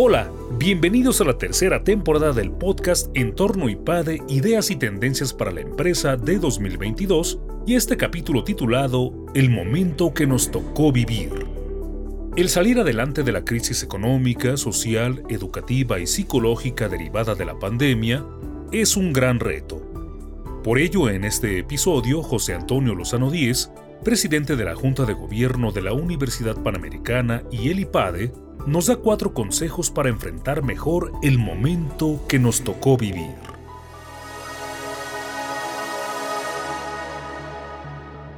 Hola, bienvenidos a la tercera temporada del podcast Entorno IPADE Ideas y Tendencias para la Empresa de 2022 y este capítulo titulado El momento que nos tocó vivir. El salir adelante de la crisis económica, social, educativa y psicológica derivada de la pandemia es un gran reto. Por ello, en este episodio, José Antonio Lozano Díez, presidente de la Junta de Gobierno de la Universidad Panamericana y el IPADE, nos da cuatro consejos para enfrentar mejor el momento que nos tocó vivir.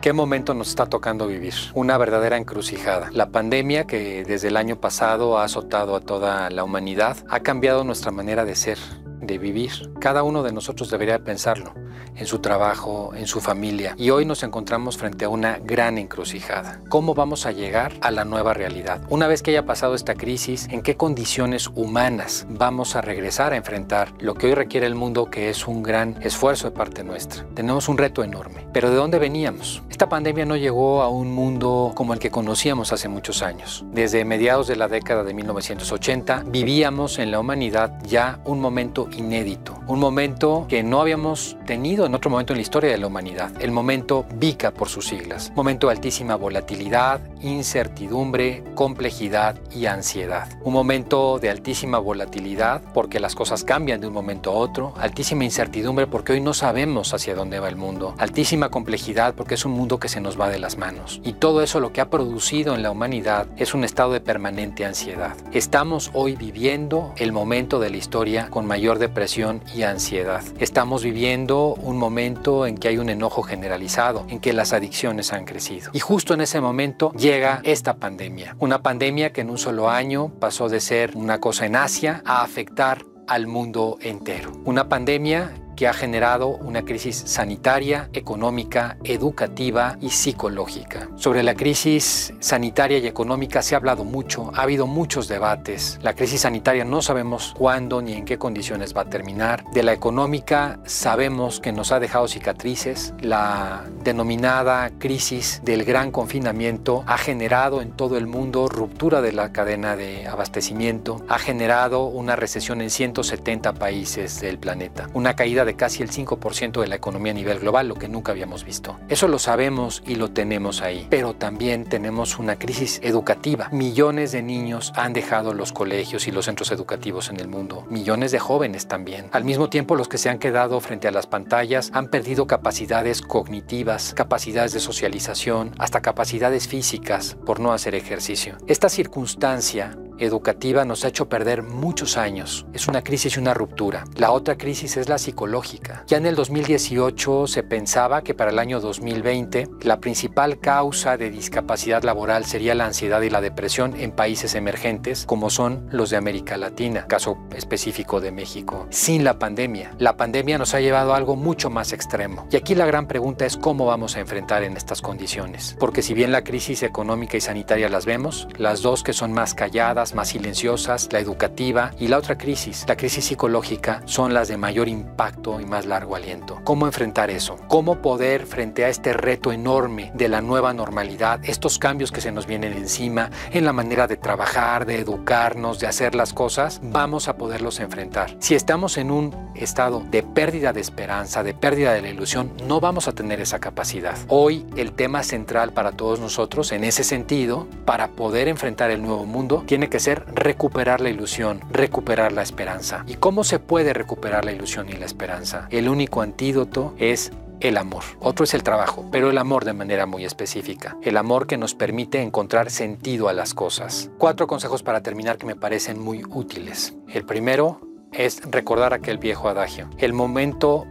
¿Qué momento nos está tocando vivir? Una verdadera encrucijada. La pandemia que desde el año pasado ha azotado a toda la humanidad ha cambiado nuestra manera de ser, de vivir. Cada uno de nosotros debería pensarlo, en su trabajo, en su familia. Y hoy nos encontramos frente a una gran encrucijada. ¿Cómo vamos a llegar a la nueva realidad? Una vez que haya pasado esta crisis, ¿en qué condiciones humanas vamos a regresar a enfrentar lo que hoy requiere el mundo, que es un gran esfuerzo de parte nuestra? Tenemos un reto enorme. Pero ¿de dónde veníamos? Esta pandemia no llegó a un mundo como el que conocíamos hace muchos años. Desde mediados de la década de 1980 vivíamos en la humanidad ya un momento inédito, un momento que no habíamos tenido en otro momento en la historia de la humanidad, el momento VICA por sus siglas, momento de altísima volatilidad, incertidumbre, complejidad y ansiedad. Un momento de altísima volatilidad porque las cosas cambian de un momento a otro, altísima incertidumbre porque hoy no sabemos hacia dónde va el mundo, altísima complejidad porque es un mundo que se nos va de las manos. Y todo eso lo que ha producido en la humanidad es un estado de permanente ansiedad. Estamos hoy viviendo el momento de la historia con mayor depresión y ansiedad. Estamos viviendo un momento en que hay un enojo generalizado, en que las adicciones han crecido. Y justo en ese momento llega esta pandemia. Una pandemia que en un solo año pasó de ser una cosa en Asia a afectar al mundo entero. Una pandemia que ha generado una crisis sanitaria, económica, educativa y psicológica. Sobre la crisis sanitaria y económica se ha hablado mucho, ha habido muchos debates. La crisis sanitaria no sabemos cuándo ni en qué condiciones va a terminar. De la económica sabemos que nos ha dejado cicatrices. La denominada crisis del gran confinamiento ha generado en todo el mundo ruptura de la cadena de abastecimiento, ha generado una recesión en 170 países del planeta, una caída de casi el 5% de la economía a nivel global, lo que nunca habíamos visto. Eso lo sabemos y lo tenemos ahí. Pero también tenemos una crisis educativa. Millones de niños han dejado los colegios y los centros educativos en el mundo. Millones de jóvenes también. Al mismo tiempo, los que se han quedado frente a las pantallas han perdido capacidades cognitivas, capacidades de socialización, hasta capacidades físicas por no hacer ejercicio. Esta circunstancia educativa nos ha hecho perder muchos años. Es una crisis y una ruptura. La otra crisis es la psicológica. Ya en el 2018 se pensaba que para el año 2020 la principal causa de discapacidad laboral sería la ansiedad y la depresión en países emergentes como son los de América Latina, caso específico de México. Sin la pandemia, la pandemia nos ha llevado a algo mucho más extremo. Y aquí la gran pregunta es cómo vamos a enfrentar en estas condiciones. Porque si bien la crisis económica y sanitaria las vemos, las dos que son más calladas, más silenciosas, la educativa y la otra crisis, la crisis psicológica, son las de mayor impacto y más largo aliento. ¿Cómo enfrentar eso? ¿Cómo poder frente a este reto enorme de la nueva normalidad, estos cambios que se nos vienen encima en la manera de trabajar, de educarnos, de hacer las cosas, vamos a poderlos enfrentar? Si estamos en un estado de pérdida de esperanza, de pérdida de la ilusión, no vamos a tener esa capacidad. Hoy el tema central para todos nosotros en ese sentido, para poder enfrentar el nuevo mundo, tiene que ser recuperar la ilusión, recuperar la esperanza. ¿Y cómo se puede recuperar la ilusión y la esperanza? El único antídoto es el amor. Otro es el trabajo, pero el amor de manera muy específica. El amor que nos permite encontrar sentido a las cosas. Cuatro consejos para terminar que me parecen muy útiles. El primero es recordar aquel viejo adagio. El momento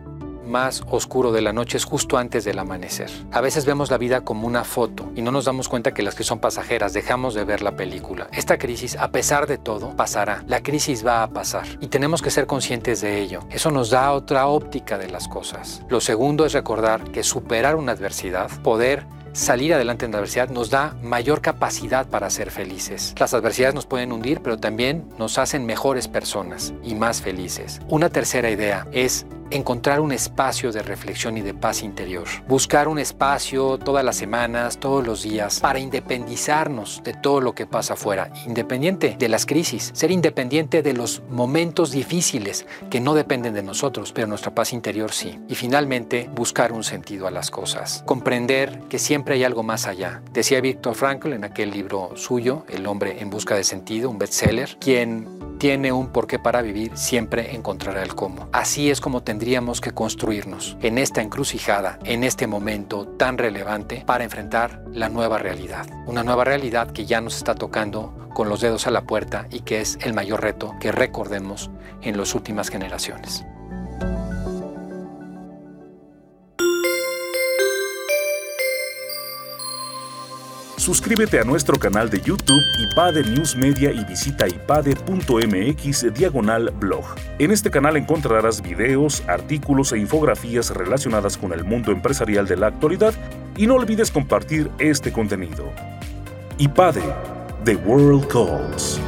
más oscuro de la noche es justo antes del amanecer. A veces vemos la vida como una foto y no nos damos cuenta que las que son pasajeras dejamos de ver la película. Esta crisis, a pesar de todo, pasará. La crisis va a pasar y tenemos que ser conscientes de ello. Eso nos da otra óptica de las cosas. Lo segundo es recordar que superar una adversidad, poder salir adelante en la adversidad nos da mayor capacidad para ser felices. Las adversidades nos pueden hundir, pero también nos hacen mejores personas y más felices. Una tercera idea es encontrar un espacio de reflexión y de paz interior. Buscar un espacio todas las semanas, todos los días, para independizarnos de todo lo que pasa afuera, independiente de las crisis, ser independiente de los momentos difíciles que no dependen de nosotros, pero nuestra paz interior sí. Y finalmente, buscar un sentido a las cosas. Comprender que siempre hay algo más allá. Decía Víctor Frankl en aquel libro suyo, El hombre en busca de sentido, un bestseller, quien tiene un porqué para vivir, siempre encontrará el cómo. Así es como tendríamos que construirnos en esta encrucijada, en este momento tan relevante para enfrentar la nueva realidad. Una nueva realidad que ya nos está tocando con los dedos a la puerta y que es el mayor reto que recordemos en las últimas generaciones. Suscríbete a nuestro canal de YouTube IPADE News Media y visita ipade.mx diagonal blog. En este canal encontrarás videos, artículos e infografías relacionadas con el mundo empresarial de la actualidad y no olvides compartir este contenido. IPADE, The World Calls.